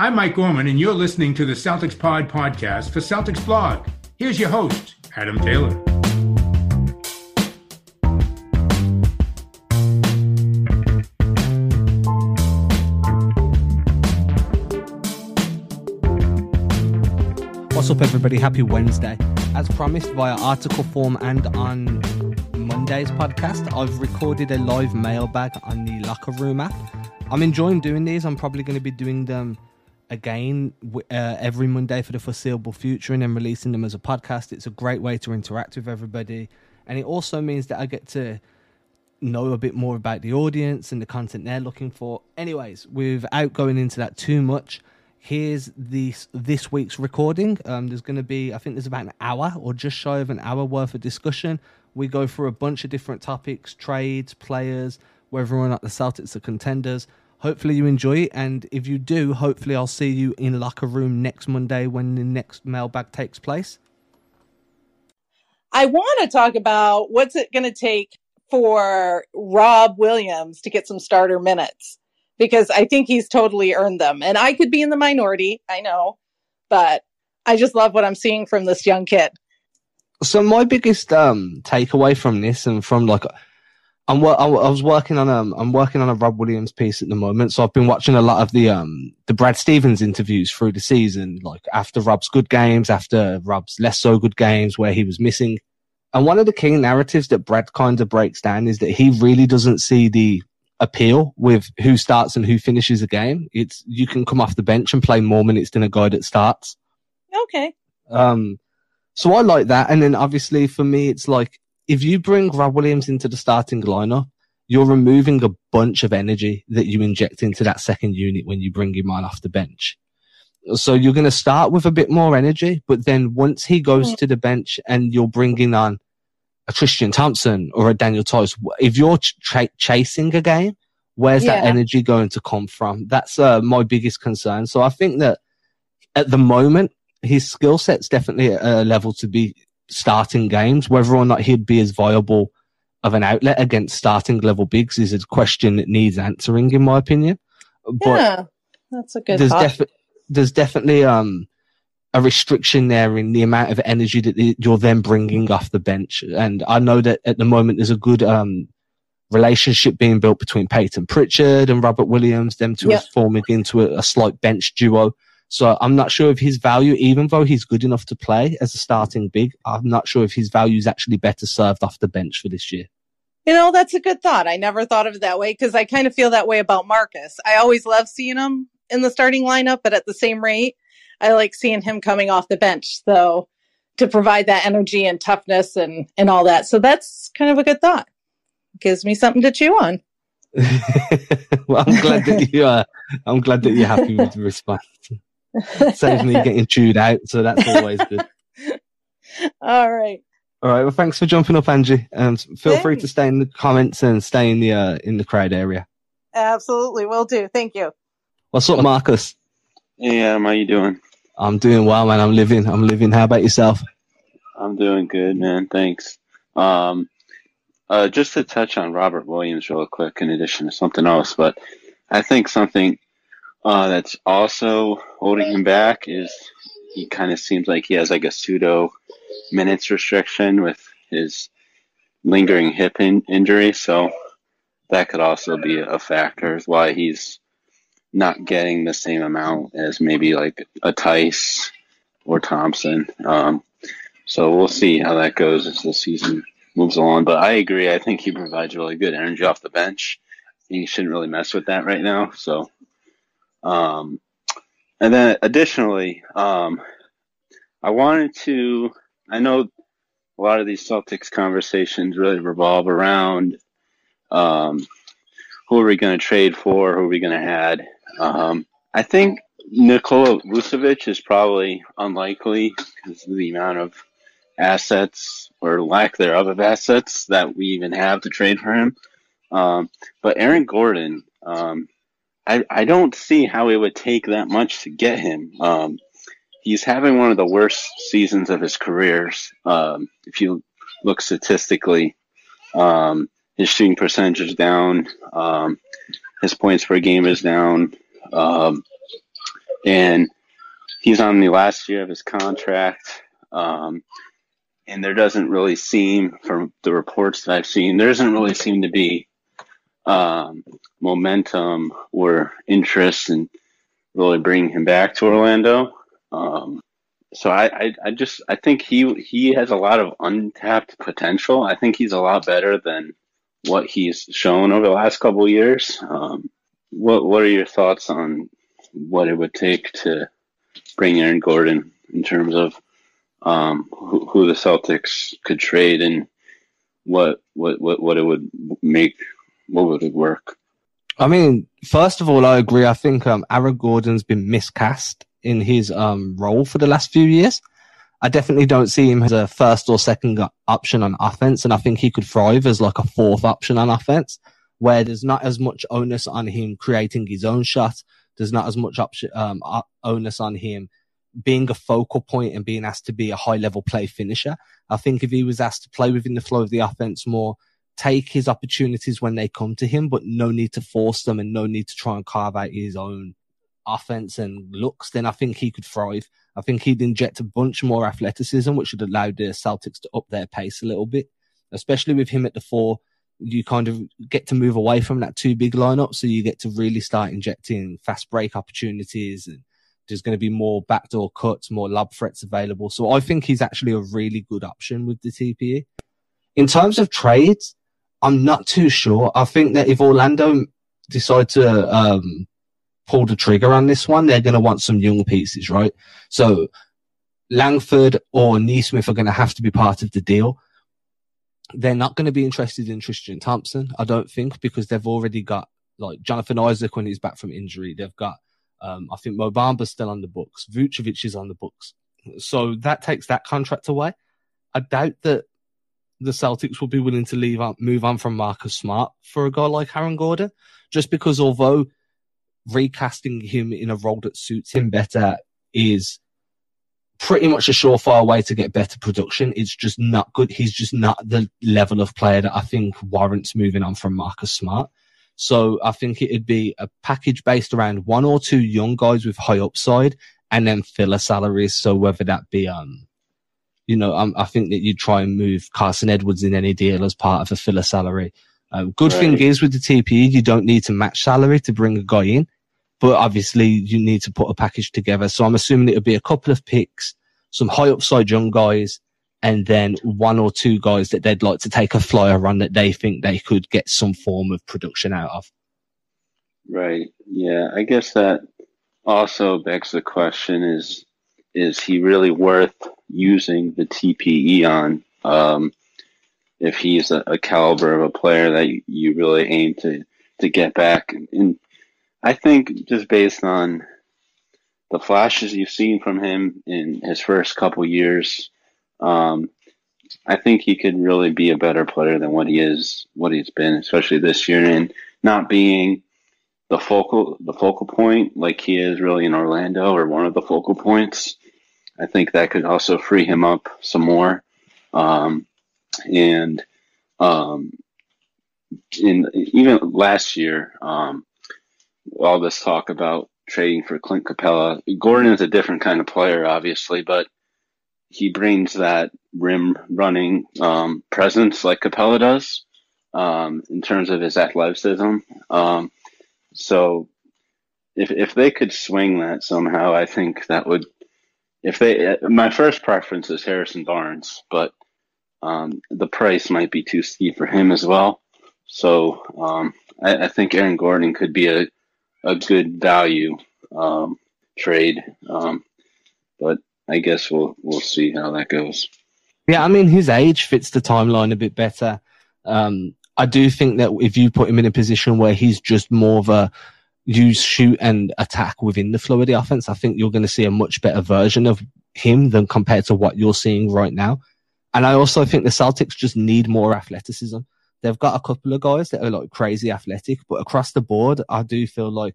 I'm Mike Gorman, and you're listening to the Celtics Pod podcast for Celtics Blog. Here's your host, Adam Taylor. What's up, everybody? Happy Wednesday. As promised via article form and on Monday's podcast, I've recorded a live mailbag on the Locker Room app. I'm enjoying doing these. I'm probably going to be doing them again uh, every Monday for the foreseeable future and then releasing them as a podcast. It's a great way to interact with everybody. And it also means that I get to know a bit more about the audience and the content they're looking for. Anyways, without going into that too much, here's this this week's recording. Um, there's going to be, I think, there's about an hour or just shy of an hour worth of discussion. We go through a bunch of different topics, trades, players, whether or not the Celtics are contenders. Hopefully you enjoy it, and if you do, hopefully I'll see you in locker room next Monday when the next mailbag takes place. I want to talk about what's it going to take for Rob Williams to get some starter minutes because I think he's totally earned them. And I could be in the minority, I know, but I just love what I'm seeing from this young kid. So my biggest um, takeaway from this and from like I'm I was working on um I'm working on a Rob Williams piece at the moment, so I've been watching a lot of the um the Brad Stevens interviews through the season, like after Rob's good games, after Rob's less so good games where he was missing. And one of the key narratives that Brad kind of breaks down is that he really doesn't see the appeal with who starts and who finishes a game. It's you can come off the bench and play more minutes than a guy that starts. Okay. Um, so I like that, and then obviously for me, it's like if you bring Rob Williams into the starting lineup, you're removing a bunch of energy that you inject into that second unit when you bring him on off the bench. So you're going to start with a bit more energy, but then once he goes to the bench and you're bringing on a Tristan Thompson or a Daniel Theis, if you're ch- chasing a game, where's yeah. that energy going to come from? That's uh, my biggest concern. So I think that at the moment, his skill set's definitely at a level to be starting games. Whether or not he'd be as viable of an outlet against starting level bigs is a question that needs answering, in my opinion. But yeah, that's a good. There's, defi- there's definitely um a restriction there in the amount of energy that you're then bringing off the bench, and I know that at the moment there's a good um relationship being built between Payton Pritchard and Robert Williams. Them two yep. forming into a, a slight bench duo. So I'm not sure if his value, even though he's good enough to play as a starting big, I'm not sure if his value is actually better served off the bench for this year. You know, that's a good thought. I never thought of it that way because I kind of feel that way about Marcus. I always love seeing him in the starting lineup, but at the same rate, I like seeing him coming off the bench. So to provide that energy and toughness and, and all that. So that's kind of a good thought. Gives me something to chew on. well, I'm glad that you are. I'm glad that you're happy with the response. Saves me getting chewed out, so that's always good. All right. All right. Well, thanks for jumping up, Angie. And um, feel free to stay in the comments and stay in the uh, in the crowd area. Absolutely, will do. Thank you. What's up, Marcus? Hey, Adam. How you doing? I'm doing well, man. I'm living. I'm living. How about yourself? I'm doing good, man. Thanks. Um, uh, just to touch on Robert Williams real quick, in addition to something else, but I think something uh, that's also holding him back is he kind of seems like he has like a pseudo minutes restriction with his lingering hip in- injury. So that could also be a factor as why he's not getting the same amount as maybe like a Theis or Thompson. Um, so we'll see how that goes as the season moves along. But I agree. I think he provides really good energy off the bench. He shouldn't really mess with that right now. So um, and then additionally, um, I wanted to, I know a lot of these Celtics conversations really revolve around um, who are we going to trade for, who are we going to add. Um, I think Nikola Vucevic is probably unlikely because of the amount of assets or lack thereof of assets that we even have to trade for him. Um, but Aaron Gordon, um, I, I don't see how it would take that much to get him. Um, he's having one of the worst seasons of his careers. Um, if you look statistically, um, his shooting percentage is down. Um, his points per game is down. Um, and he's on the last year of his contract. Um, and there doesn't really seem, from the reports that I've seen, there doesn't really seem to be um, momentum or interest in really bringing him back to Orlando. Um, so I, I, I, just I think he he has a lot of untapped potential. I think he's a lot better than what he's shown over the last couple years. Um, what what are your thoughts on what it would take to bring Aaron Gordon in terms of um, who, who, the Celtics could trade and what what what what it would make what would it work? I mean, first of all, I agree. I think um, Aaron Gordon's been miscast in his um, role for the last few years. I definitely don't see him as a first or second option on offense, and I think he could thrive as like a fourth option on offense, where there's not as much onus on him creating his own shot. There's not as much option, um, onus on him being a focal point and being asked to be a high level play finisher. I think if he was asked to play within the flow of the offense more, take his opportunities when they come to him, but no need to force them and no need to try and carve out his own offense and looks, then I think he could thrive. I think he'd inject a bunch more athleticism, which would allow the Celtics to up their pace a little bit, especially with him at the four. You kind of get to move away from that two big lineup, so you get to really start injecting fast break opportunities and there's going to be more backdoor cuts, more lob threats available. So I think he's actually a really good option with the TPE. In terms of trades, I'm not too sure. I think that if Orlando decide to um, pull the trigger on this one, they're going to want some young pieces, right? So Langford or Nesmith are going to have to be part of the deal. They're not going to be interested in Tristan Thompson, I don't think, because they've already got like Jonathan Isaac when he's back from injury. They've got um, I think Mo Bamba's still on the books. Vucevic is on the books. So that takes that contract away. I doubt that the Celtics will be willing to leave on, move on from Marcus Smart for a guy like Aaron Gordon, just because although recasting him in a role that suits him better is pretty much a surefire way to get better production. It's just not good. He's just not the level of player that I think warrants moving on from Marcus Smart. So I think it'd be a package based around one or two young guys with high upside and then filler salaries. So whether that be, um, you know, um, I think that you'd try and move Carsen Edwards in any deal as part of a filler salary. Um, good right. thing is with the TPE, you don't need to match salary to bring a guy in, but obviously you need to put a package together. So I'm assuming it'll be a couple of picks, some high upside young guys, and then one or two guys that they'd like to take a flyer on that they think they could get some form of production out of. Right. Yeah. I guess that also begs the question is is he really worth using the TPE on? Um, if he's a, a, caliber of a player that you, really aim to, to get back. And I think just based on the flashes you've seen from him in his first couple years, um, I think he could really be a better player than what he is, what he's been, especially this year, and not being the focal the focal point like he is really in Orlando or one of the focal points. I think that could also free him up some more. Um, and um, in even last year, um, all this talk about trading for Clint Capela, Gordon is a different kind of player, obviously, but he brings that rim running um, presence like Capela does um, in terms of his athleticism. Um, so if if they could swing that somehow, I think that would. If they, my first preference is Harrison Barnes, but um, the price might be too steep for him as well. So um, I, I, think Aaron Gordon could be a a good value um, trade. but I guess we'll we'll see how that goes. Yeah, I mean his age fits the timeline a bit better. Um, I do think that if you put him in a position where he's just more of a use, shoot, and attack within the flow of the offense, I think you're going to see a much better version of him than compared to what you're seeing right now. And I also think the Celtics just need more athleticism. They've got a couple of guys that are like crazy athletic, but across the board, I do feel like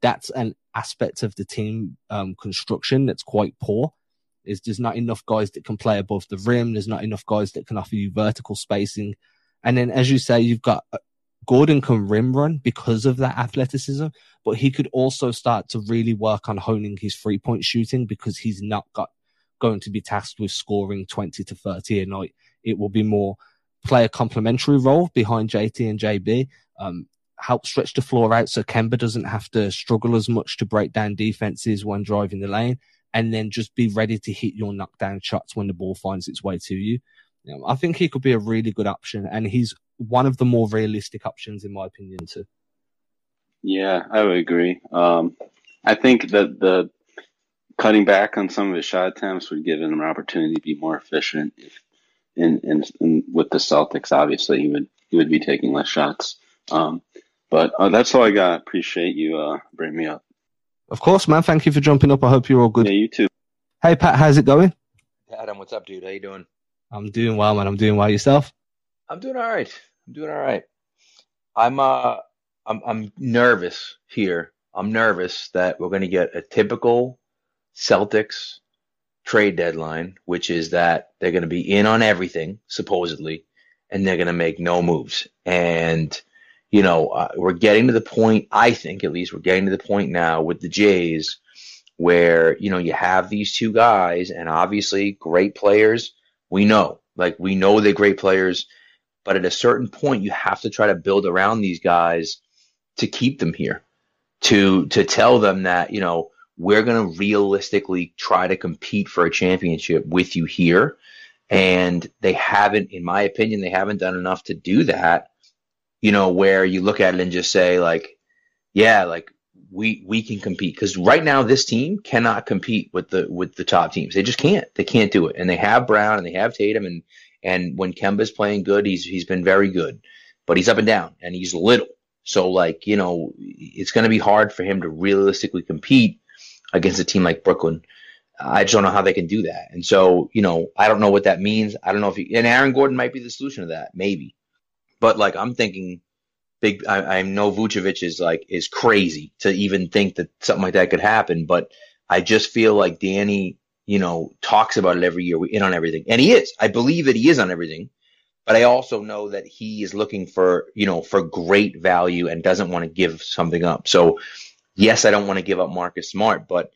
that's an aspect of the team um, construction that's quite poor is there's not enough guys that can play above the rim. There's not enough guys that can offer you vertical spacing. And then, as you say, you've got uh, Gordon can rim run because of that athleticism, but he could also start to really work on honing his three point shooting because he's not got going to be tasked with scoring 20 to 30 a night. It will be more play a complementary role behind JT and JB, um, help stretch the floor out so Kemba doesn't have to struggle as much to break down defenses when driving the lane, and then just be ready to hit your knockdown shots when the ball finds its way to you. You know, I think he could be a really good option, and he's one of the more realistic options in my opinion too. Yeah, I would agree. Um, I think that the cutting back on some of his shot attempts would give him an opportunity to be more efficient. If, in, in, in with the Celtics, obviously he would he would be taking less shots. Um, but uh, that's all I got. Appreciate you uh, bringing me up. Of course, man. Thank you for jumping up. I hope you're all good. Yeah, you too. Hey, Pat, how's it going? Adam, what's up, dude? How you doing? I'm doing well, man. I'm doing well. Yourself? I'm doing all right. I'm doing all right. I'm uh, I'm I'm nervous here. I'm nervous that we're going to get a typical Celtics trade deadline, which is that they're going to be in on everything supposedly, and they're going to make no moves. And you know, uh, we're getting to the point. I think, at least, we're getting to the point now with the Jays where you know you have these two guys, and obviously great players. We know, like we know they're great players, but at a certain point, you have to try to build around these guys to keep them here, to to tell them that you know we're going to realistically try to compete for a championship with you here. And they haven't, in my opinion, they haven't done enough to do that, you know, where you look at it and just say, like, yeah, like we we can compete because right now this team cannot compete with the with the top teams. They just can't. They can't do it. And they have Brown and they have Tatum and and when Kemba's playing good, he's he's been very good, but he's up and down and he's little. So like you know, it's going to be hard for him to realistically compete against a team like Brooklyn. I just don't know how they can do that. And so, you know, I don't know what that means. I don't know if he, and Aaron Gordon might be the solution to that, maybe. But like, I'm thinking big, I, I know Vucevic is like, is crazy to even think that something like that could happen. But I just feel like Danny, you know, talks about it every year. We in on everything. And he is. I believe that he is on everything. But I also know that he is looking for, you know, for great value and doesn't want to give something up. So yes, I don't want to give up Marcus Smart, but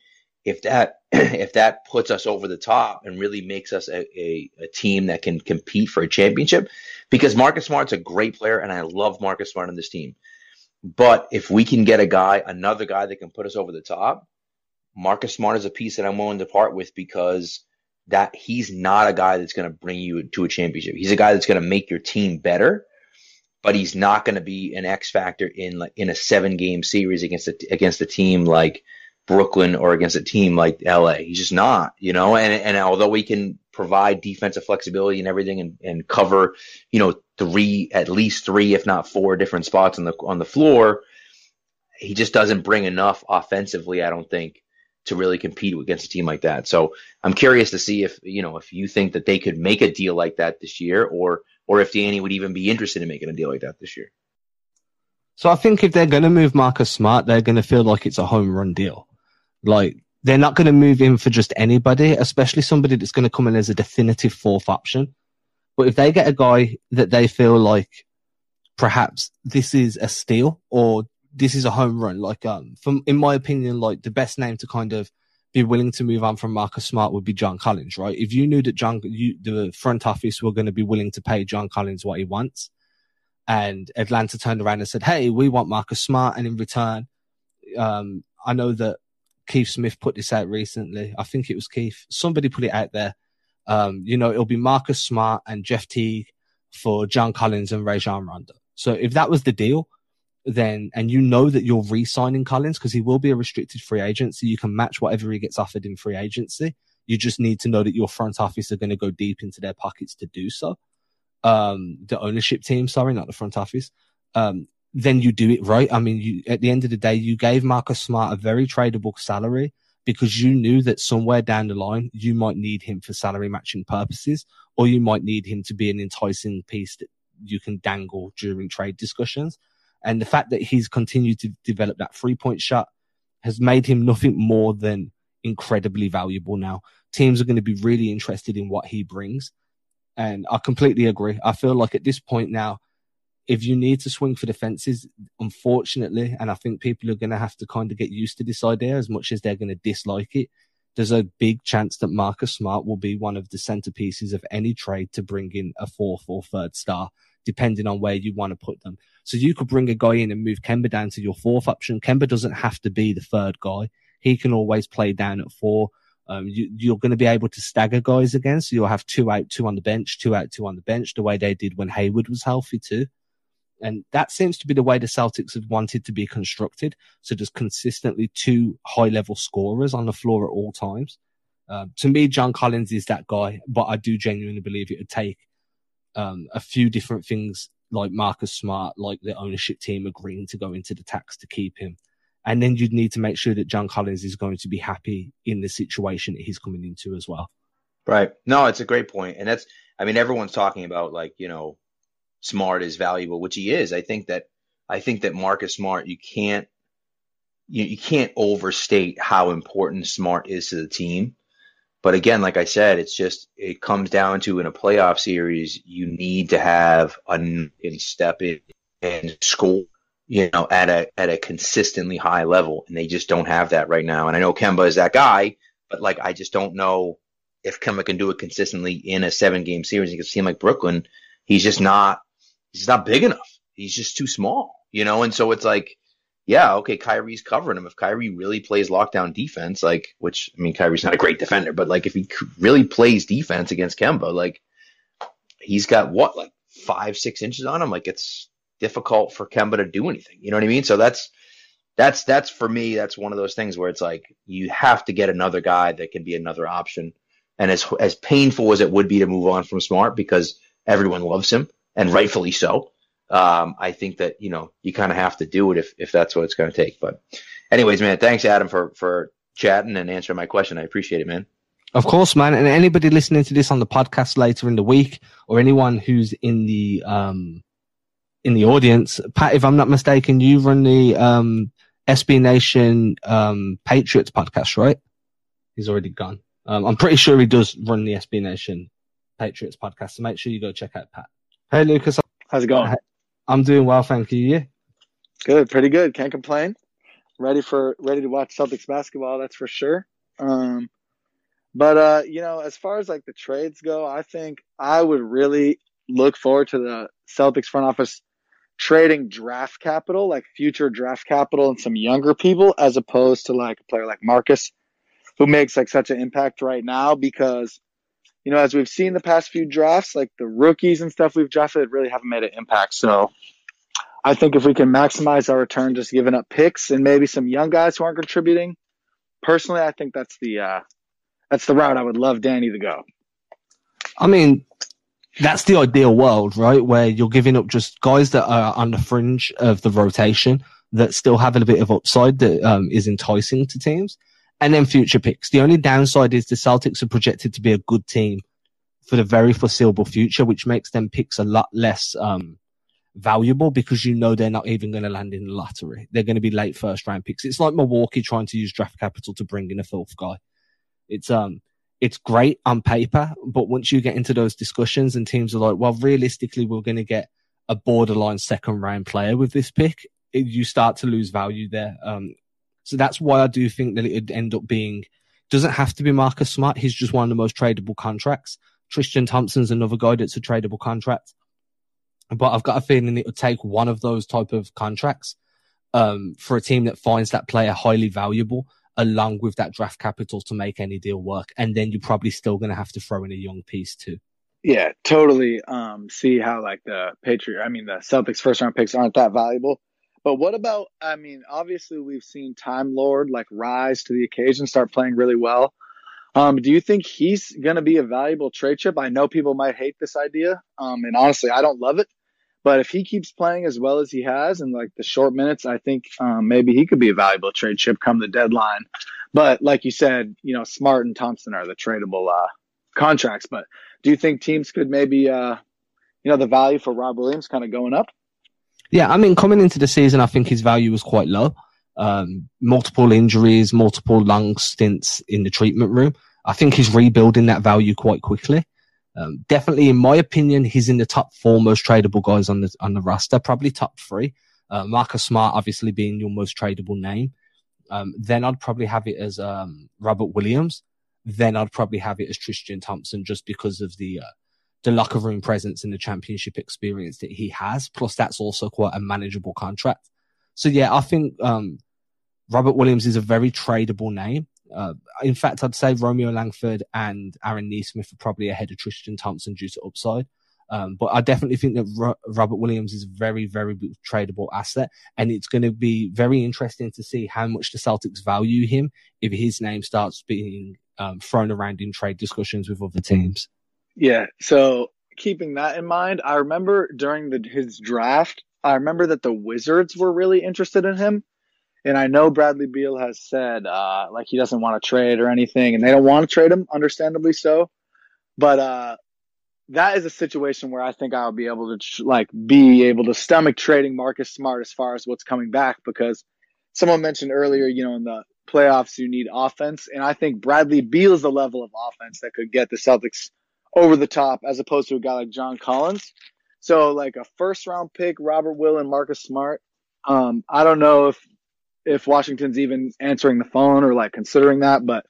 if that if that puts us over the top and really makes us a, a, a, team that can compete for a championship, because Marcus Smart's a great player and I love Marcus Smart on this team. But if we can get a guy, another guy that can put us over the top, Marcus Smart is a piece that I'm willing to part with because that he's not a guy that's going to bring you to a championship. He's a guy that's going to make your team better but he's not going to be an X factor in like in a seven game series against a, against a team like Brooklyn or against a team like LA. He's just not, you know. And and although he can provide defensive flexibility and everything and, and cover, you know, three at least three, if not four different spots on the on the floor, he just doesn't bring enough offensively. I don't think to really compete against a team like that. So I'm curious to see if you know if you think that they could make a deal like that this year, or or if Danny would even be interested in making a deal like that this year. So I think if they're going to move Marcus Smart, they're going to feel like it's a home run deal. Like they're not going to move in for just anybody, especially somebody that's going to come in as a definitive fourth option. But if they get a guy that they feel like perhaps this is a steal or this is a home run, like um, from in my opinion, like the best name to kind of be willing to move on from Marcus Smart would be John Collins, right? If you knew that John, you, the front office were going to be willing to pay John Collins what he wants, and Atlanta turned around and said, "Hey, we want Marcus Smart," and in return, um, I know that Keith Smith put this out recently. I think it was Keith. Somebody put it out there. Um, you know, it'll be Marcus Smart and Jeff Teague for John Collins and Rajon Rondo. So if that was the deal, then and you know that you're re-signing Collins because he will be a restricted free agent, so you can match whatever he gets offered in free agency. You just need to know that your front office are going to go deep into their pockets to do so. Um, the ownership team, sorry, not the front office. Um, then you do it right. I mean, you, at the end of the day, you gave Marcus Smart a very tradable salary because you knew that somewhere down the line you might need him for salary matching purposes, or you might need him to be an enticing piece that you can dangle during trade discussions. And the fact that he's continued to develop that three point shot has made him nothing more than incredibly valuable now. Teams are going to be really interested in what he brings. And I completely agree. I feel like at this point now, if you need to swing for the fences, unfortunately, and I think people are going to have to kind of get used to this idea as much as they're going to dislike it. There's a big chance that Marcus Smart will be one of the centerpieces of any trade to bring in a fourth or third star, depending on where you want to put them. So you could bring a guy in and move Kemba down to your fourth option. Kemba doesn't have to be the third guy. He can always play down at four. Um, you, are going to be able to stagger guys again. So you'll have two out, two on the bench, two out, two on the bench, the way they did when Hayward was healthy too. And that seems to be the way the Celtics have wanted to be constructed. So just consistently two high level scorers on the floor at all times. Uh, to me, John Collins is that guy, but I do genuinely believe it would take um, a few different things like Marcus Smart, like the ownership team agreeing to go into the tax to keep him. And then you'd need to make sure that John Collins is going to be happy in the situation that he's coming into as well. Right. No, it's a great point. And that's, I mean, everyone's talking about like, you know, Smart is valuable, which he is. I think that I think that Marcus Smart, you can't you, you can't overstate how important Smart is to the team. But again, like I said, it's just it comes down to in a playoff series, you need to have a step in and score, you know, at a at a consistently high level, and they just don't have that right now. And I know Kemba is that guy, but like I just don't know if Kemba can do it consistently in a seven game series against a team like Brooklyn. He's just not he's not big enough. He's just too small, you know? And so it's like, yeah, okay, Kyrie's covering him. If Kyrie really plays lockdown defense, like, which, I mean, Kyrie's not a great defender, but like, if he really plays defense against Kemba, like, he's got what, like five, six inches on him? Like, it's difficult for Kemba to do anything. You know what I mean? So that's, that's, that's for me, that's one of those things where it's like, you have to get another guy that can be another option. And as, as painful as it would be to move on from Smart because everyone loves him, and rightfully so. Um, I think that you know you kind of have to do it if if that's what it's going to take. But, anyways, man, thanks Adam for for chatting and answering my question. I appreciate it, man. Of course, man. And anybody listening to this on the podcast later in the week, or anyone who's in the um in the audience, Pat, if I'm not mistaken, you run the um SB Nation um Patriots podcast, right? He's already gone. Um, I'm pretty sure he does run the SB Nation Patriots podcast. So make sure you go check out Pat. Hey, Lucas. How's it going? I'm doing well, thank you. You? Good, pretty good. Can't complain. Ready for ready to watch Celtics basketball, that's for sure. Um, but uh, you know, as far as like the trades go, I think I would really look forward to the Celtics front office trading draft capital, like future draft capital and some younger people, as opposed to like a player like Marcus, who makes like such an impact right now because you know, as we've seen the past few drafts, like the rookies and stuff we've drafted really haven't made an impact. So I think if we can maximize our return just giving up picks and maybe some young guys who aren't contributing, personally, I think that's the uh, that's the route I would love Danny to go. I mean, that's the ideal world, right? Where you're giving up just guys that are on the fringe of the rotation that still have a bit of upside that um, is enticing to teams and then future picks. The only downside is the Celtics are projected to be a good team for the very foreseeable future, which makes them picks a lot less um, valuable because you know they're not even going to land in the lottery. They're going to be late first round picks. It's like Milwaukee trying to use draft capital to bring in a filth guy. It's um it's great on paper, but once you get into those discussions and teams are like, well, realistically, we're going to get a borderline second round player with this pick, you start to lose value there. Um, so that's why I do think that it'd end up being, doesn't have to be Marcus Smart. He's just one of the most tradable contracts. Tristan Thompson's another guy that's a tradable contract. But I've got a feeling it would take one of those type of contracts um, for a team that finds that player highly valuable along with that draft capital to make any deal work. And then you're probably still going to have to throw in a young piece too. Yeah, totally. Um, see how like the Patriot, I mean, the Celtics first round picks aren't that valuable. But what about? I mean, obviously we've seen Time Lord like rise to the occasion, start playing really well. Um, do you think he's going to be a valuable trade chip? I know people might hate this idea, um, and honestly, I don't love it. But if he keeps playing as well as he has in like the short minutes, I think um, maybe he could be a valuable trade chip come the deadline. But like you said, you know, Smart and Thompson are the tradable uh, contracts. But do you think teams could maybe, uh, you know, the value for Rob Williams kind of going up? Yeah, I mean, coming into the season, I think his value was quite low. Um, multiple injuries, multiple lung stints in the treatment room. I think he's rebuilding that value quite quickly. Um, definitely, in my opinion, he's in the top four most tradable guys on the on the roster, probably top three. Uh, Marcus Smart, obviously, being your most tradable name. Um, then I'd probably have it as um, Robert Williams. Then I'd probably have it as Tristan Thompson, just because of the uh, the locker room presence and the championship experience that he has. Plus, that's also quite a manageable contract. So yeah, I think um, Robert Williams is a very tradable name. Uh, in fact, I'd say Romeo Langford and Aaron Nesmith are probably ahead of Tristan Thompson due to upside. Um, but I definitely think that Ro- Robert Williams is a very, very tradable asset. And it's going to be very interesting to see how much the Celtics value him if his name starts being um, thrown around in trade discussions with other teams. Yeah. So keeping that in mind, I remember during the, his draft, I remember that the Wizards were really interested in him. And I know Bradley Beal has said uh, like he doesn't want to trade or anything, and they don't want to trade him, understandably so. But uh, that is a situation where I think I'll be able to like be able to stomach trading Marcus Smart as far as what's coming back because someone mentioned earlier, you know, in the playoffs you need offense, and I think Bradley Beal is the level of offense that could get the Celtics over the top as opposed to a guy like John Collins. So like a first round pick, Robert Will and Marcus Smart. Um, I don't know if if Washington's even answering the phone or like considering that, but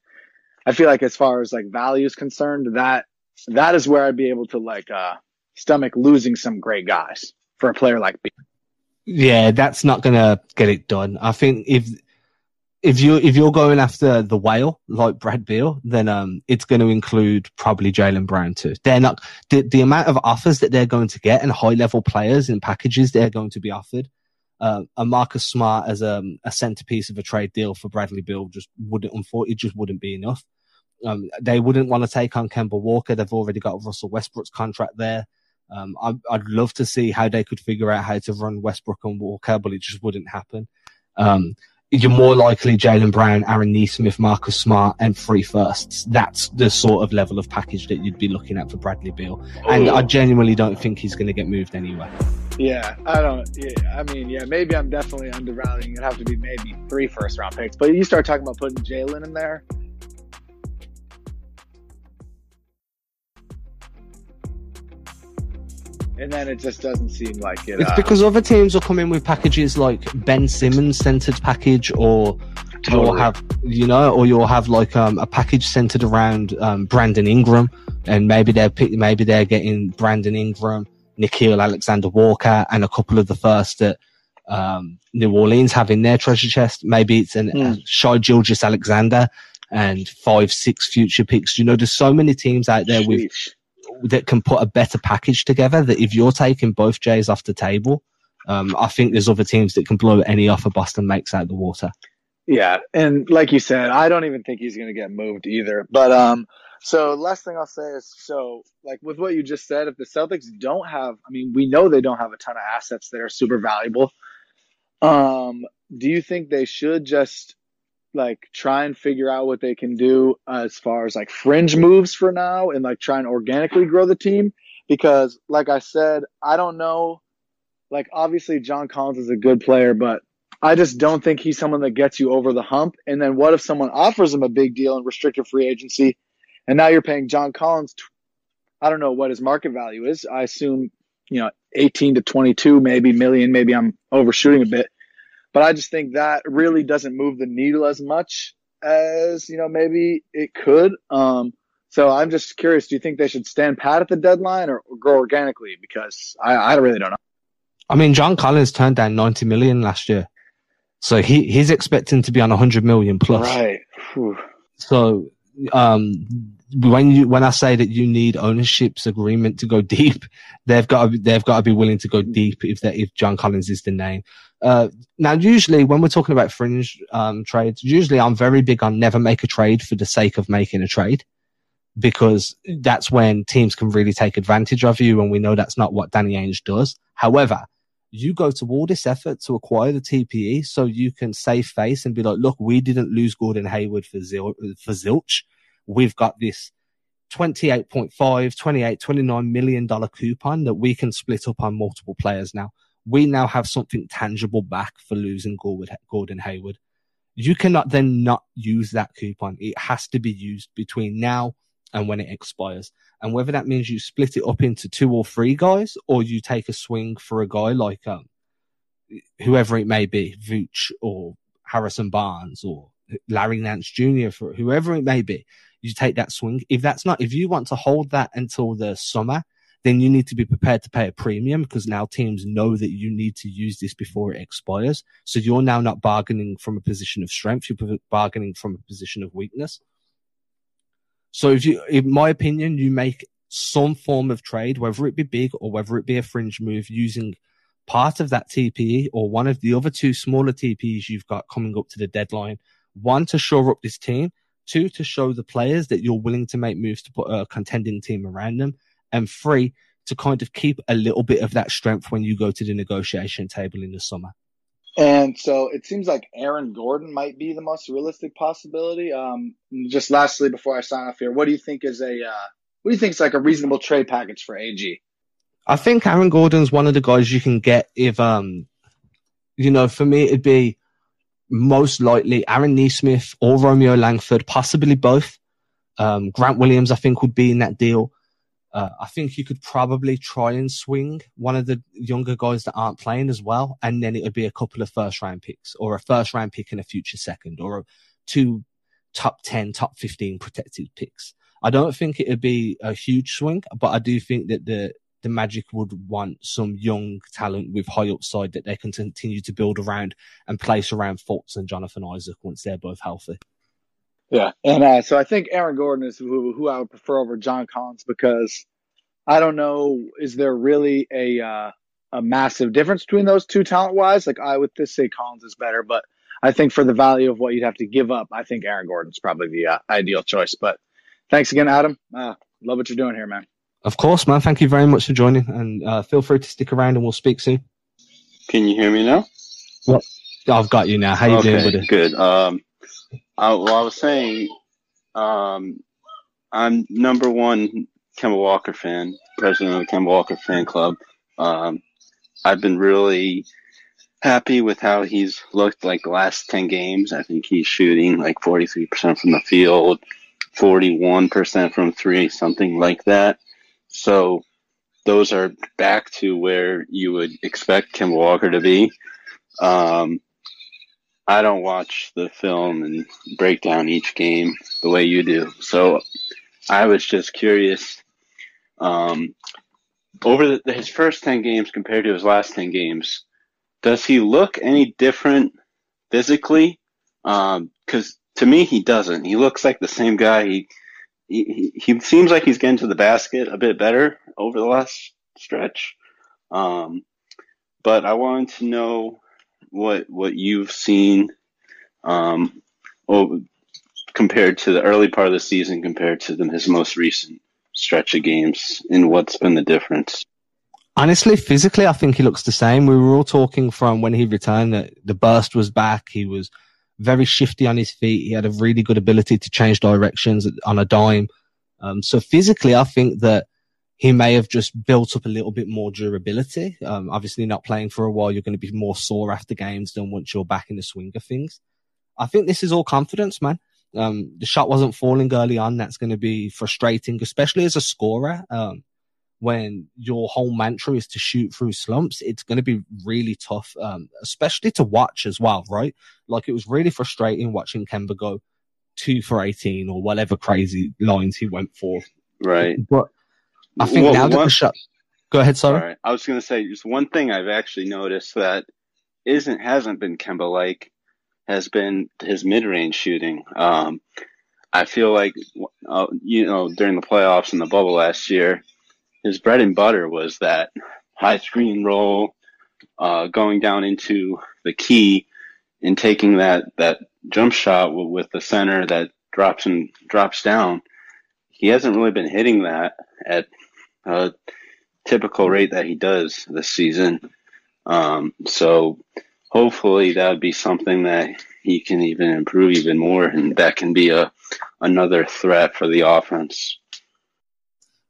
I feel like as far as like value is concerned, that that is where I'd be able to like uh stomach losing some great guys for a player like me. Yeah, that's not gonna get it done. I think if if you if you're going after the whale like Brad Beal, then um it's going to include probably Jaylen Brown too. They're not the the amount of offers that they're going to get and high level players and packages they're going to be offered. Uh, a Marcus Smart as a, a centerpiece of a trade deal for Bradley Beal just wouldn't, unfortunately, just wouldn't be enough. Um, they wouldn't want to take on Kemba Walker. They've already got Russell Westbrook's contract there. Um, I, would love to see how they could figure out how to run Westbrook and Walker, but it just wouldn't happen. Um, you're more likely Jaylen Brown, Aaron Nesmith, Marcus Smart, and three firsts. That's the sort of level of package that you'd be looking at for Bradley Beal. And I genuinely don't think he's going to get moved anywhere. Yeah, I don't. Yeah, I mean, yeah, maybe I'm definitely undervaluing. It'd have to be maybe three first round picks. But you start talking about putting Jalen in there, and then it just doesn't seem like it. It's uh, because other teams will come in with packages like Ben Simmons centered package, or totally. you'll have you know, or you'll have like um, a package centered around um, Brandon Ingram, and maybe they're maybe they're getting Brandon Ingram, Nickeil Alexander Walker, and a couple of the first that um, New Orleans have in their treasure chest. Maybe it's an mm. uh, Shai Gilgeous-Alexander and five, six future picks. You know, there's so many teams out there Sheesh. with that can put a better package together. That if you're taking both Jays off the table, um, I think there's other teams that can blow any offer Boston makes out of the water. Yeah, and like you said, I don't even think he's going to get moved either. But um, so last thing I'll say is, so like with what you just said, if the Celtics don't have, I mean, we know they don't have a ton of assets that are super valuable. Um, do you think they should just like try and figure out what they can do as far as like fringe moves for now and like try and organically grow the team because like I said, I don't know like obviously John Collins is a good player, but I just don't think he's someone that gets you over the hump. And then what if someone offers him a big deal in restricted free agency and now you're paying John Collins I don't know what his market value is. I assume, you know, 18 to 22 maybe million, maybe I'm overshooting a bit but I just think that really doesn't move the needle as much as, you know, maybe it could. Um, so I'm just curious, do you think they should stand pat at the deadline or, grow organically? Because I, I really don't know. I mean, John Collins turned down 90 million last year. So he, he's expecting to be on 100 million plus. Right. Whew. So, um, when you when I say that you need ownership's agreement to go deep, they've got to be, they've got to be willing to go deep if that if John Collins is the name. Uh, now, usually when we're talking about fringe um, trades, usually I'm very big on never make a trade for the sake of making a trade because that's when teams can really take advantage of you, and we know that's not what Danny Ainge does. However, you go to all this effort to acquire the TPE so you can save face and be like, look, we didn't lose Gordon Hayward for, zil- for zilch. We've got this 28.5, 28, 29 million dollar coupon that we can split up on multiple players now we now have something tangible back for losing Gordon Hayward. You cannot then not use that coupon. It has to be used between now and when it expires. And whether that means you split it up into two or three guys, or you take a swing for a guy like um, whoever it may be, Vooch or Harrison Barnes or Larry Nance Jr. for whoever it may be, you take that swing. If that's not, if you want to hold that until the summer, then you need to be prepared to pay a premium because now teams know that you need to use this before it expires. So you're now not bargaining from a position of strength. You're bargaining from a position of weakness. So if you, in my opinion, you make some form of trade, whether it be big or whether it be a fringe move using part of that TPE or one of the other two smaller TPEs you've got coming up to the deadline. One to shore up this team, two to show the players that you're willing to make moves to put a contending team around them, and three to kind of keep a little bit of that strength when you go to the negotiation table in the summer. And so it seems like Aaron Gordon might be the most realistic possibility. Um, just lastly, before I sign off here, what do you think is a uh, what do you think is like a reasonable trade package for AG? I think Aaron Gordon's one of the guys you can get if um, you know, for me it'd be most likely Aaron Nesmith or Romeo Langford, possibly both. Um, Grant Williams, I think, would be in that deal. Uh, I think you could probably try and swing one of the younger guys that aren't playing as well, and then it would be a couple of first round picks, or a first round pick and a future second, or two top ten, top fifteen protected picks. I don't think it would be a huge swing, but I do think that the the Magic would want some young talent with high upside that they can continue to build around and place around Fultz and Jonathan Isaac once they're both healthy. Yeah, and uh, so I think Aaron Gordon is who, who I would prefer over John Collins because I don't know, is there really a uh, a massive difference between those two talent wise? Like I would just say Collins is better, but I think for the value of what you'd have to give up, I think Aaron Gordon's probably the uh, ideal choice. But thanks again, Adam. Uh, love what you're doing here, man. Of course, man. Thank you very much for joining, and uh, feel free to stick around, and we'll speak soon. Can you hear me now? What? I've got you now. How you okay, doing, buddy? Good. Um, I, well, I was saying, um, I'm number one Kemba Walker fan, president of the Kemba Walker fan club. Um, I've been really happy with how he's looked like the last 10 games. I think he's shooting like 43% from the field, 41% from three, something like that. So those are back to where you would expect Kemba Walker to be. Um, I don't watch the film and break down each game the way you do. So I was just curious. Um, over the, his first 10 games compared to his last 10 games, does he look any different physically? Because um, to me, he doesn't. He looks like the same guy. He, he, he seems like he's getting to the basket a bit better over the last stretch. Um, but I wanted to know what what you've seen um, well, compared to the early part of the season compared to the, his most recent stretch of games and what's been the difference? Honestly physically i think he looks the same. We were all talking from when he returned that the burst was back. He was very shifty on his feet. He had a really good ability to change directions on a dime. Um, so physically i think that he may have just built up a little bit more durability. Um, obviously, not playing for a while, you're going to be more sore after games than once you're back in the swing of things. I think this is all confidence, man. Um, the shot wasn't falling early on. That's going to be frustrating, especially as a scorer. Um, when your whole mantra is to shoot through slumps, it's going to be really tough, um, especially to watch as well, right? Like it was really frustrating watching Kemba go two for 18 or whatever crazy lines he went for. Right. But I think well, now that one, the shot. Go ahead, sorry. Right. I was going to say just one thing I've actually noticed that isn't hasn't been Kemba like has been his mid range shooting. Um, I feel like uh, you know during the playoffs and the bubble last year, his bread and butter was that high screen roll, uh, going down into the key and taking that that jump shot with the center that drops and drops down. He hasn't really been hitting that at a typical rate that he does this season. Um, so hopefully that would be something that he can even improve even more, and that can be a another threat for the offense.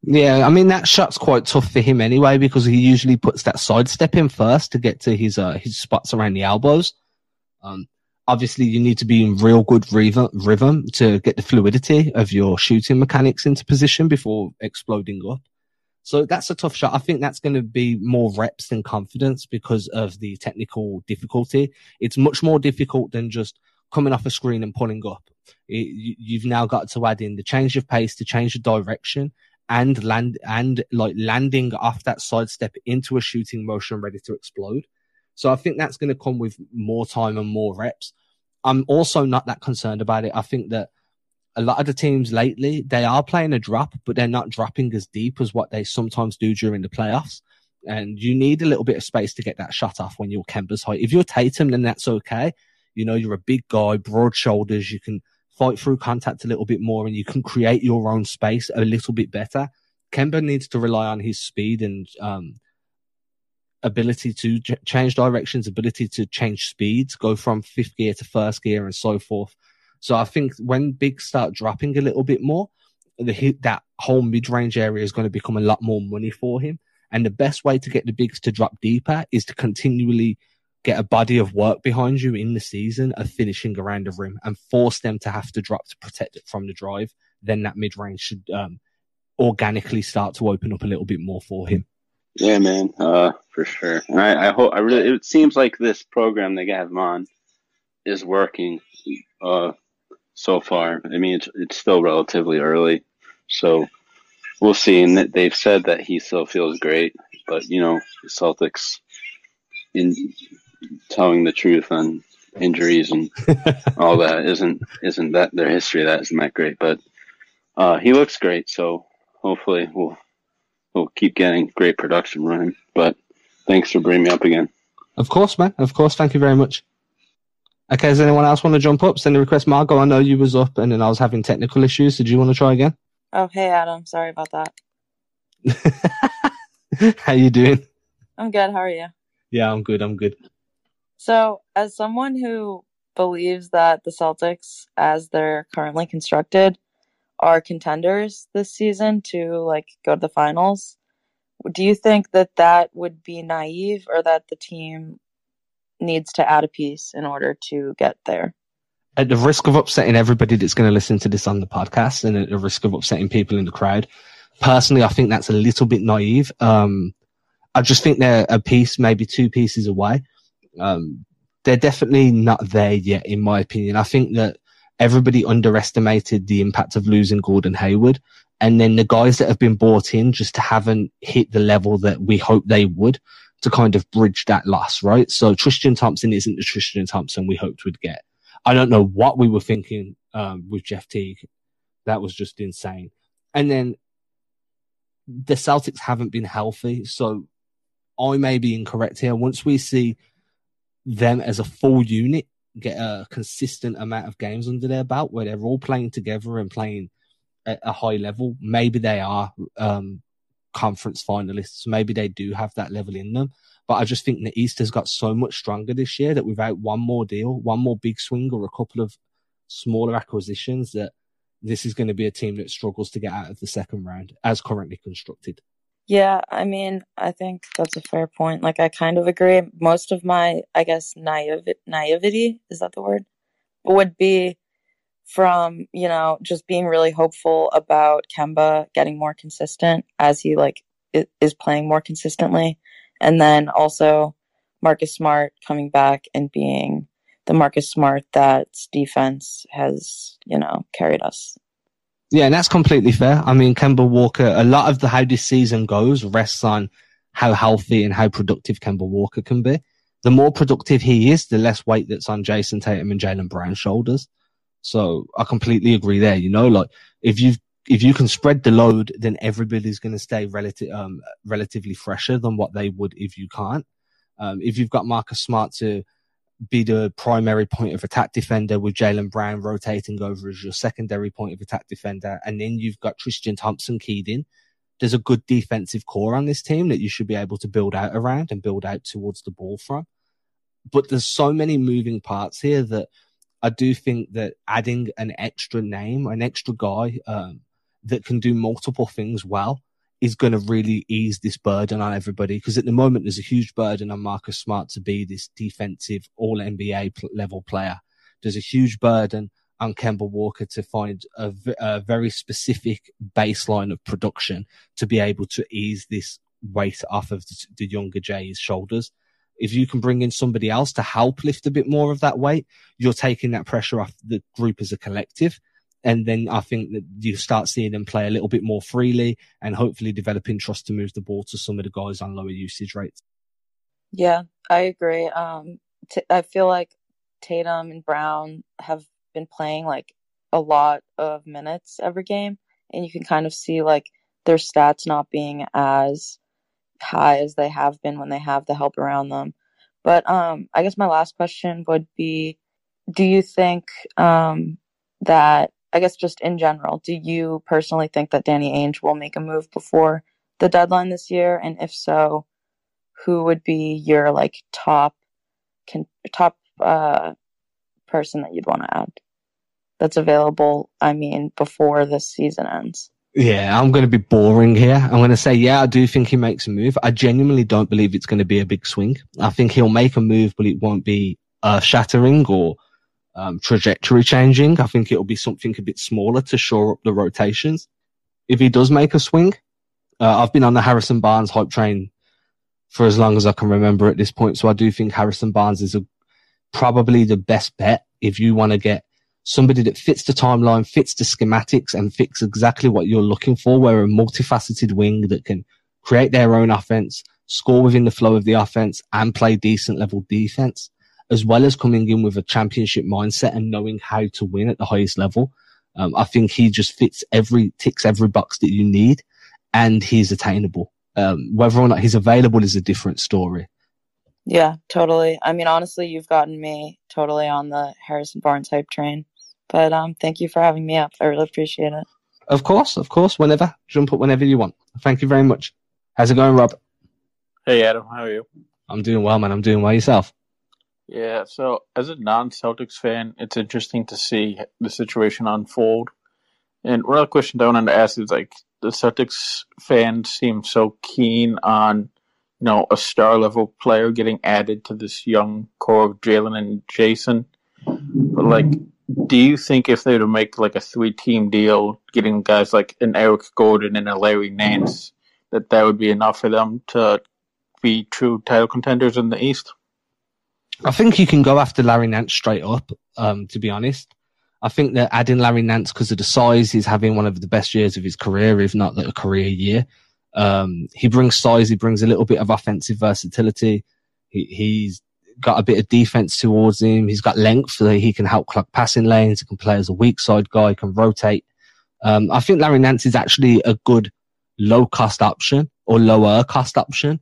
Yeah, I mean that shot's quite tough for him anyway because he usually puts that sidestep in first to get to his uh, his spots around the elbows. Um, obviously you need to be in real good rhythm to get the fluidity of your shooting mechanics into position before exploding up. So that's a tough shot. I think that's going to be more reps than confidence because of the technical difficulty. It's much more difficult than just coming off a screen and pulling up. It, you've now got to add in the change of pace, to change the direction, and land and like landing off that sidestep into a shooting motion ready to explode. So I think that's going to come with more time and more reps. I'm also not that concerned about it. I think that a lot of the teams lately, they are playing a drop, but they're not dropping as deep as what they sometimes do during the playoffs. And you need a little bit of space to get that shot off when you're Kemba's height. If you're Tatum, then that's okay. You know, you're a big guy, broad shoulders. You can fight through contact a little bit more and you can create your own space a little bit better. Kemba needs to rely on his speed and, um, ability to change directions, ability to change speeds, go from fifth gear to first gear and so forth. So I think when bigs start dropping a little bit more, the hit that whole mid range area is going to become a lot more money for him. And the best way to get the bigs to drop deeper is to continually get a body of work behind you in the season of finishing around the rim and force them to have to drop to protect it from the drive. Then that mid range should um, organically start to open up a little bit more for him. Yeah, man, uh, for sure. I, I hope. I really. It seems like this program they have him on is working. Uh, so far. I mean, it's it's still relatively early, so we'll see. And they've said that he still feels great, but you know, Celtics in telling the truth on injuries and all that isn't isn't that their history that isn't that great. But uh, he looks great, so hopefully we'll we'll keep getting great production running. But thanks for bringing me up again. Of course, man. Of course. Thank you very much. Okay, does anyone else want to jump up? Send a request, Margot. I know you was up and then I was having technical issues. Did you want to try again? Oh, hey, Adam. Sorry about that. How you doing? I'm good. How are you? Yeah, I'm good. I'm good. So, as someone who believes that the Celtics, as they're currently constructed, are contenders this season to like go to the finals, do you think that that would be naive or that the team needs to add a piece in order to get there. At the risk of upsetting everybody that's going to listen to this on the podcast and at the risk of upsetting people in the crowd, personally, I think that's a little bit naive. Um, I just think they're a piece, maybe two pieces away. Um, they're definitely not there yet, in my opinion. I think that everybody underestimated the impact of losing Gordon Hayward. And then the guys that have been brought in just haven't hit the level that we hope they would to kind of bridge that loss, right? So Tristan Thompson isn't the Tristan Thompson we hoped we'd get. I don't know what we were thinking um, with Jeff Teague. That was just insane. And then the Celtics haven't been healthy, so I may be incorrect here. Once we see them as a full unit get a consistent amount of games under their belt where they're all playing together and playing at a high level, maybe they are um, conference finalists. Maybe they do have that level in them. But I just think the East has got so much stronger this year that without one more deal, one more big swing or a couple of smaller acquisitions, that this is going to be a team that struggles to get out of the second round as currently constructed. Yeah, I mean, I think that's a fair point. Like, I kind of agree. Most of my, I guess, naive naivety is that the word would be from you know just being really hopeful about Kemba getting more consistent as he like is playing more consistently, and then also Marcus Smart coming back and being the Marcus Smart that defense has you know carried us. Yeah, and that's completely fair. I mean, Kemba Walker, a lot of the how this season goes rests on how healthy and how productive Kemba Walker can be. The more productive he is, the less weight that's on Jayson Tatum and Jaylen Brown's shoulders. So I completely agree there. You know, like if you if you can spread the load, then everybody's going to stay relative um, relatively fresher than what they would if you can't. Um, if you've got Marcus Smart to be the primary point of attack defender with Jaylen Brown rotating over as your secondary point of attack defender, and then you've got Tristan Thompson keyed in. There's a good defensive core on this team that you should be able to build out around and build out towards the ball from. But there's so many moving parts here that I do think that adding an extra name, an extra guy um, that can do multiple things well, is going to really ease this burden on everybody. Because at the moment, there's a huge burden on Marcus Smart to be this defensive All NBA level player, there's a huge burden on Kemba Walker to find a, a very specific baseline of production to be able to ease this weight off of the, the younger Jay's shoulders. If you can bring in somebody else to help lift a bit more of that weight, you're taking that pressure off the group as a collective. And then I think that you start seeing them play a little bit more freely and hopefully developing trust to move the ball to some of the guys on lower usage rates. Yeah, I agree. Um, t- I feel like Tatum and Brown have been playing like a lot of minutes every game, and you can kind of see like their stats not being as high as they have been when they have the help around them. But um, I guess my last question would be: Do you think um, that I guess just in general, do you personally think that Danny Ainge will make a move before the deadline this year? And if so, who would be your like top can top uh, person that you'd want to add that's available? I mean, before this season ends. Yeah, I'm going to be boring here. I'm going to say, yeah, I do think he makes a move. I genuinely don't believe it's going to be a big swing. I think he'll make a move, but it won't be earth shattering or um, trajectory changing. I think it'll be something a bit smaller to shore up the rotations. If he does make a swing, uh, I've been on the Harrison Barnes hype train for as long as I can remember at this point. So I do think Harrison Barnes is a, probably the best bet if you want to get somebody that fits the timeline, fits the schematics and fits exactly what you're looking for. Where a multifaceted wing that can create their own offense, score within the flow of the offense and play decent level defense as well as coming in with a championship mindset and knowing how to win at the highest level. Um, I think he just fits every, ticks every box that you need and he's attainable. Um, whether or not he's available is a different story. Yeah, totally. I mean, honestly, you've gotten me totally on the Harrison Barnes hype train. But um, thank you for having me up. I really appreciate it. Of course, of course. Whenever, jump up whenever you want. Thank you very much. How's it going, Rob? Hey, Adam. How are you? I'm doing well, man. I'm doing well yourself. Yeah, so as a non-Celtics fan, it's interesting to see the situation unfold. And one other question I wanted to ask is like the Celtics fans seem so keen on, you know, a star level player getting added to this young core of Jaylen and Jayson, But like, do you think if they were to make like a three team deal, getting guys like an Eric Gordon and a Larry Nance, that that would be enough for them to be true title contenders in the East? I think you can go after Larry Nance straight up. Um, to be honest, I think that adding Larry Nance because of the size, he's having one of the best years of his career, if not a career year. Um, he brings size, he brings a little bit of offensive versatility. He, he's got a bit of defense towards him. He's got length so he can help clock passing lanes. He can play as a weak side guy, He can rotate. Um, I think Larry Nance is actually a good low cost option or lower cost option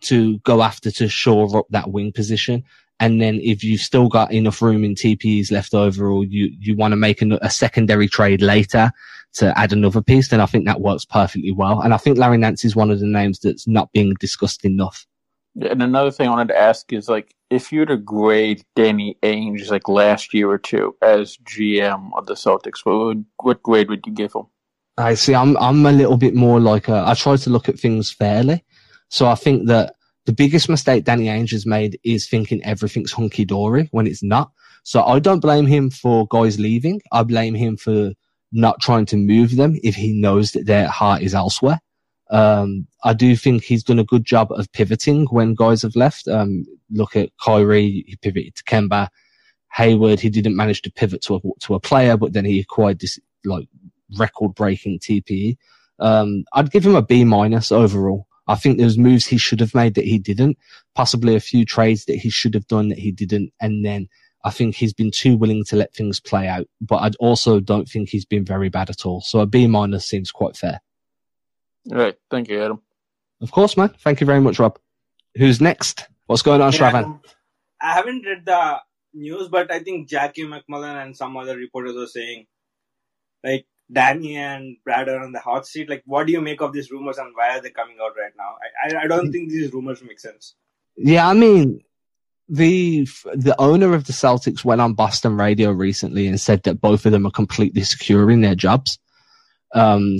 to go after to shore up that wing position. And then if you've still got enough room in TPEs left over or you, you want to make a secondary trade later to add another piece, then I think that works perfectly well. And I think Larry Nance is one of the names that's not being discussed enough. And another thing I wanted to ask is like, if you were to grade Danny Ainge like last year or two as GM of the Celtics, what would, what grade would you give him? I see. I'm I'm a little bit more like a, I try to look at things fairly. So I think that the biggest mistake Danny Ainge has made is thinking everything's hunky dory when it's not. So I don't blame him for guys leaving. I blame him for not trying to move them if he knows that their heart is elsewhere. Um, I do think he's done a good job of pivoting when guys have left. Um, look at Kyrie, he pivoted to Kemba. Hayward, he didn't manage to pivot to a, to a player, but then he acquired this like record breaking TPE. Um, I'd give him a B minus overall. I think there's moves he should have made that he didn't, possibly a few trades that he should have done that he didn't. And then I think he's been too willing to let things play out, but I also don't think he's been very bad at all. So a B minus seems quite fair. All right. Thank you, Adam. Of course, man. Thank you very much, Rob. Who's next? What's going on, yeah, Shravan? I haven't read the news, but I think Jackie MacMullan and some other reporters are saying, like, Danny and Brad are on the hot seat. Like, what do you make of these rumors and why are they coming out right now? I, I, I don't think these rumors make sense. Yeah, I mean, the the owner of the Celtics went on Boston radio recently and said that both of them are completely secure in their jobs. Um,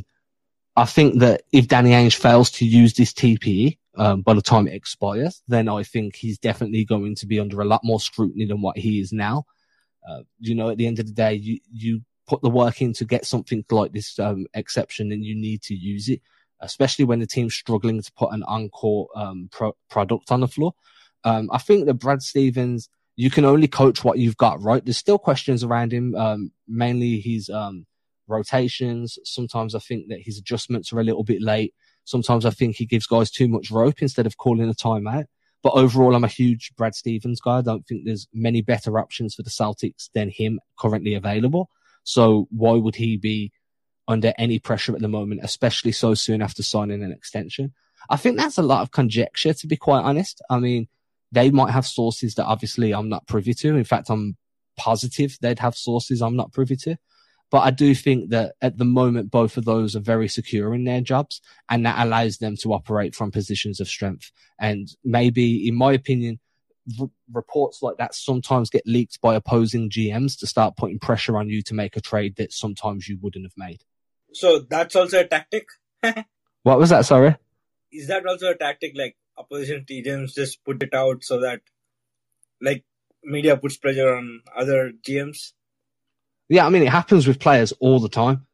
I think that if Danny Ainge fails to use this TPE um, by the time it expires, then I think he's definitely going to be under a lot more scrutiny than what he is now. Uh, you know, at the end of the day, you you put the work in to get something like this um, exception, and you need to use it, especially when the team's struggling to put an encore um, pro- product on the floor. Um, I think that Brad Stevens, you can only coach what you've got, right? There's still questions around him, um, mainly he's um, rotations. Sometimes I think that his adjustments are a little bit late. Sometimes I think he gives guys too much rope instead of calling a timeout. But overall, I'm a huge Brad Stevens guy. I don't think there's many better options for the Celtics than him currently available. So why would he be under any pressure at the moment, especially so soon after signing an extension? I think that's a lot of conjecture, to be quite honest. I mean, they might have sources that obviously I'm not privy to. In fact, I'm positive they'd have sources I'm not privy to. But I do think that at the moment, both of those are very secure in their jobs and that allows them to operate from positions of strength. And maybe, in my opinion, r- reports like that sometimes get leaked by opposing GMs to start putting pressure on you to make a trade that sometimes you wouldn't have made. So that's also a tactic. What was that? Sorry. Is that also a tactic? Like opposition GMs just put it out so that, like, media puts pressure on other GMs. Yeah, I mean, it happens with players all the time.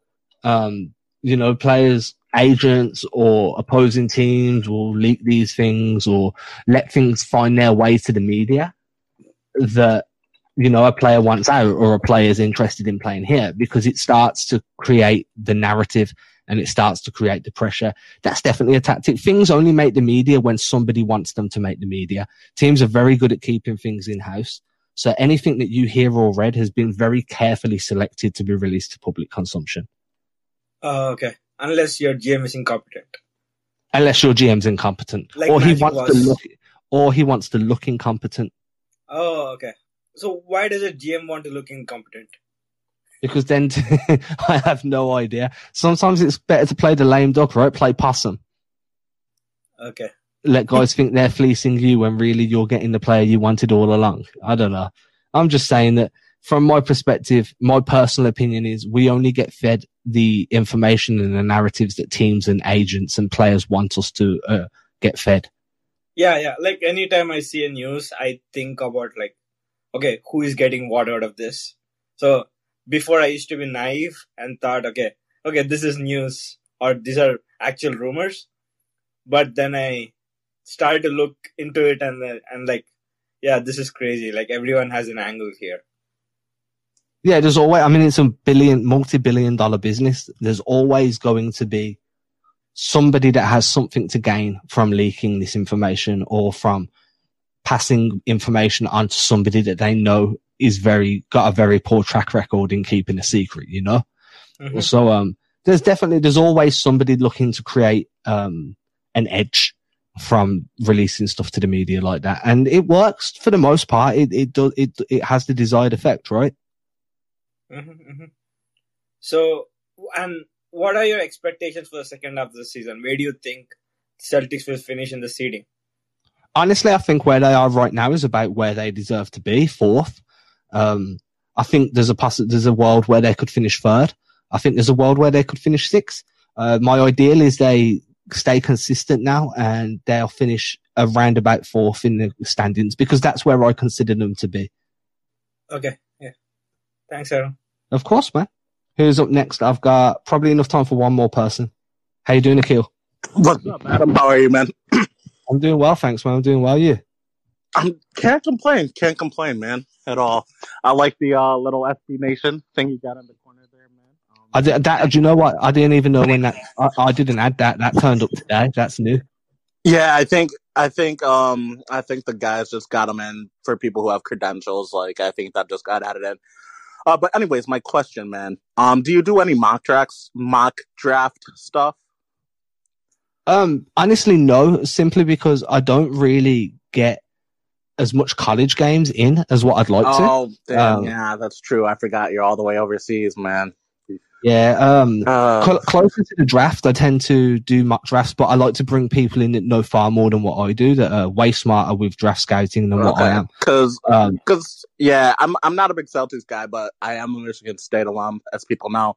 Um, you know, players, agents, or opposing teams will leak these things or let things find their way to the media that, you know, a player wants out or a player is interested in playing here because it starts to create the narrative and it starts to create the pressure. That's definitely a tactic. Things only make the media when somebody wants them to make the media. Teams are very good at keeping things in house. So anything that you hear or read has been very carefully selected to be released to public consumption. Oh, okay. Unless your GM is incompetent. Unless your GM's incompetent. Like or he wants was. to look or he wants to look incompetent. Oh, okay. So why does a GM want to look incompetent? Because then I have no idea. Sometimes it's better to play the lame duck, right? Play possum. Okay. Let guys think they're fleecing you when really you're getting the player you wanted all along. I don't know. I'm just saying that from my perspective, my personal opinion is we only get fed the information and the narratives that teams and agents and players want us to uh, get fed. Yeah, yeah. Like anytime I see a news, I think about like, okay, who is getting what out of this? So before I used to be naive and thought, okay, okay, this is news or these are actual rumors. But then I started to look into it and and like, yeah, this is crazy. Like everyone has an angle here. Yeah, there's always, I mean, it's a billion, multi billion dollar business. There's always going to be somebody that has something to gain from leaking this information or from passing information on to somebody that they know is very, got a very poor track record in keeping a secret, you know? Mhm. So, um, there's definitely, there's always somebody looking to create, um, an edge from releasing stuff to the media like that. And it works for the most part. It, it does, it, it has the desired effect, right? hmm hmm So, and what are your expectations for the second half of the season? Where do you think Celtics will finish in the seeding? honestly, I think where they are right now is about where they deserve to be, fourth. Um, I think there's a poss- there's a world where they could finish third. I think there's a world where they could finish sixth. Uh, my ideal is they stay consistent now and they'll finish around about fourth in the standings because that's where I consider them to be. Okay, yeah. Thanks, Aaron. Of course, man. Who's up next? I've got probably enough time for one more person. How you doing, Akil? What's up, Adam? How are you, man? I'm doing well, thanks, man. I'm doing well. You? I can't complain. Can't complain, man, at all. I like the uh, little SB Nation thing you got in the corner there, man. Um, I did, that. Do you know what? I didn't even know when that. I, I didn't add that. That turned up today. That's new. yeah, I think I think um I think the guys just got them in for people who have credentials. Like I think that just got added in. Uh, but anyways, my question, man. Um, do you do any mock drafts, mock draft stuff? Um, honestly, no. Simply because I don't really get as much college games in as what I'd like to. Oh, damn, Um, yeah, that's true. I forgot you're all the way overseas, man. Yeah. Um, Uh, cl- closer to the draft, I tend to do mock drafts, but I like to bring people in that know far more than what I do, that are way smarter with draft scouting than what I am. Because, Um, because, yeah, I'm I'm not a big Celtics guy, but I am a Michigan State alum, as people know.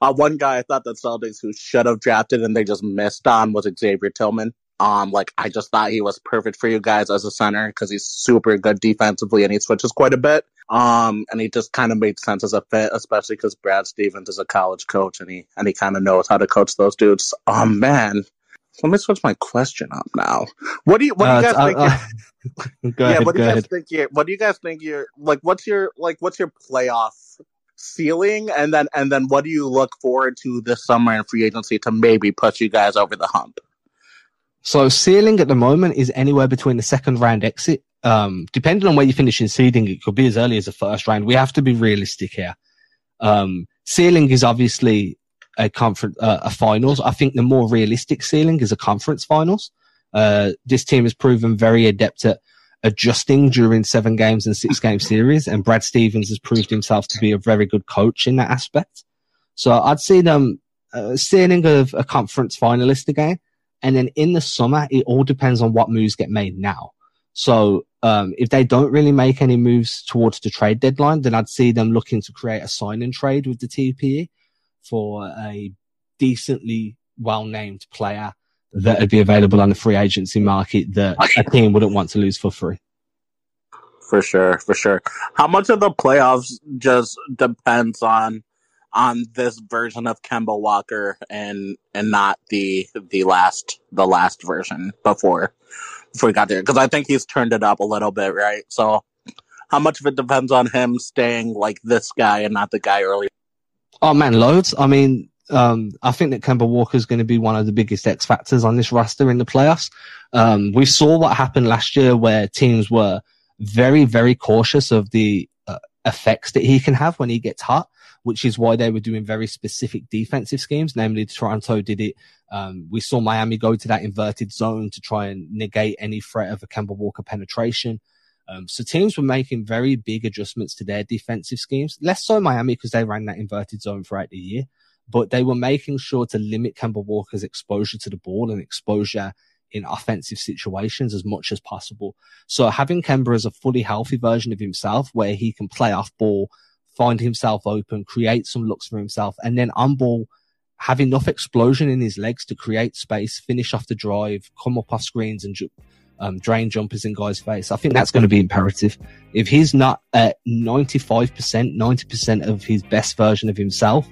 Uh, one guy I thought that Celtics who should have drafted and they just missed on was Xavier Tillman. Um, like I just thought he was perfect for you guys as a center because he's super good defensively and he switches quite a bit. Um, and he just kind of made sense as a fit, especially because Brad Stevens is a college coach and he and he kind of knows how to coach those dudes. Oh man, let me switch my question up now. What do you what do you Uh, guys uh, think? uh, go yeah, ahead, what do you guys ahead. think? You're, what do you guys think? You're like, what's your like, what's your playoff ceiling, and then and then what do you look forward to this summer in free agency to maybe push you guys over the hump? So ceiling at the moment is anywhere between the second round exit. Um, depending on where you finish in seeding, it could be as early as the first round. We have to be realistic here. Um, ceiling is obviously a conference, uh, a finals. I think the more realistic ceiling is a conference finals. Uh, this team has proven very adept at adjusting during seven games and six game series, and Brad Stevens has proved himself to be a very good coach in that aspect. So I'd see them uh, ceiling of a conference finalist again. And then in the summer, it all depends on what moves get made now. So um, if they don't really make any moves towards the trade deadline, then I'd see them looking to create a sign and trade with the TPE for a decently well named player that would be available on the free agency market that a team wouldn't want to lose for free. For sure, for sure. How much of the playoffs just depends on on this version of Kemba Walker and and not the the last the last version before before we got there? Because I think he's turned it up a little bit, right? So how much of it depends on him staying like this guy and not the guy earlier? Oh man, loads. I mean, um, I think that Kemba Walker is going to be one of the biggest X factors on this roster in the playoffs. Um, we saw what happened last year where teams were very, very cautious of the uh, effects that he can have when he gets hot, which is why they were doing very specific defensive schemes. Namely, Toronto did it. Um, we saw Miami go to that inverted zone to try and negate any threat of a Kemba Walker penetration. Um, so teams were making very big adjustments to their defensive schemes. Less so Miami because they ran that inverted zone throughout the year, but they were making sure to limit Kemba Walker's exposure to the ball and exposure in offensive situations as much as possible. So having Kemba as a fully healthy version of himself where he can play off ball, find himself open, create some looks for himself, and then on ball have enough explosion in his legs to create space, finish off the drive, come up off screens and ju- um, drain jumpers in guys' face. I think that's going to be imperative. If he's not at 95%, 90% of his best version of himself,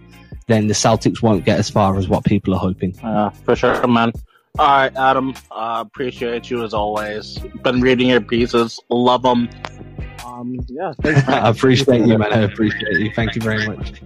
then the Celtics won't get as far as what people are hoping. Uh, for sure, man. All right, Adam. Uh, appreciate you as always. Been reading your pieces. Love them. Um, yeah, thanks. I appreciate you, man. I appreciate you. Thank you very much.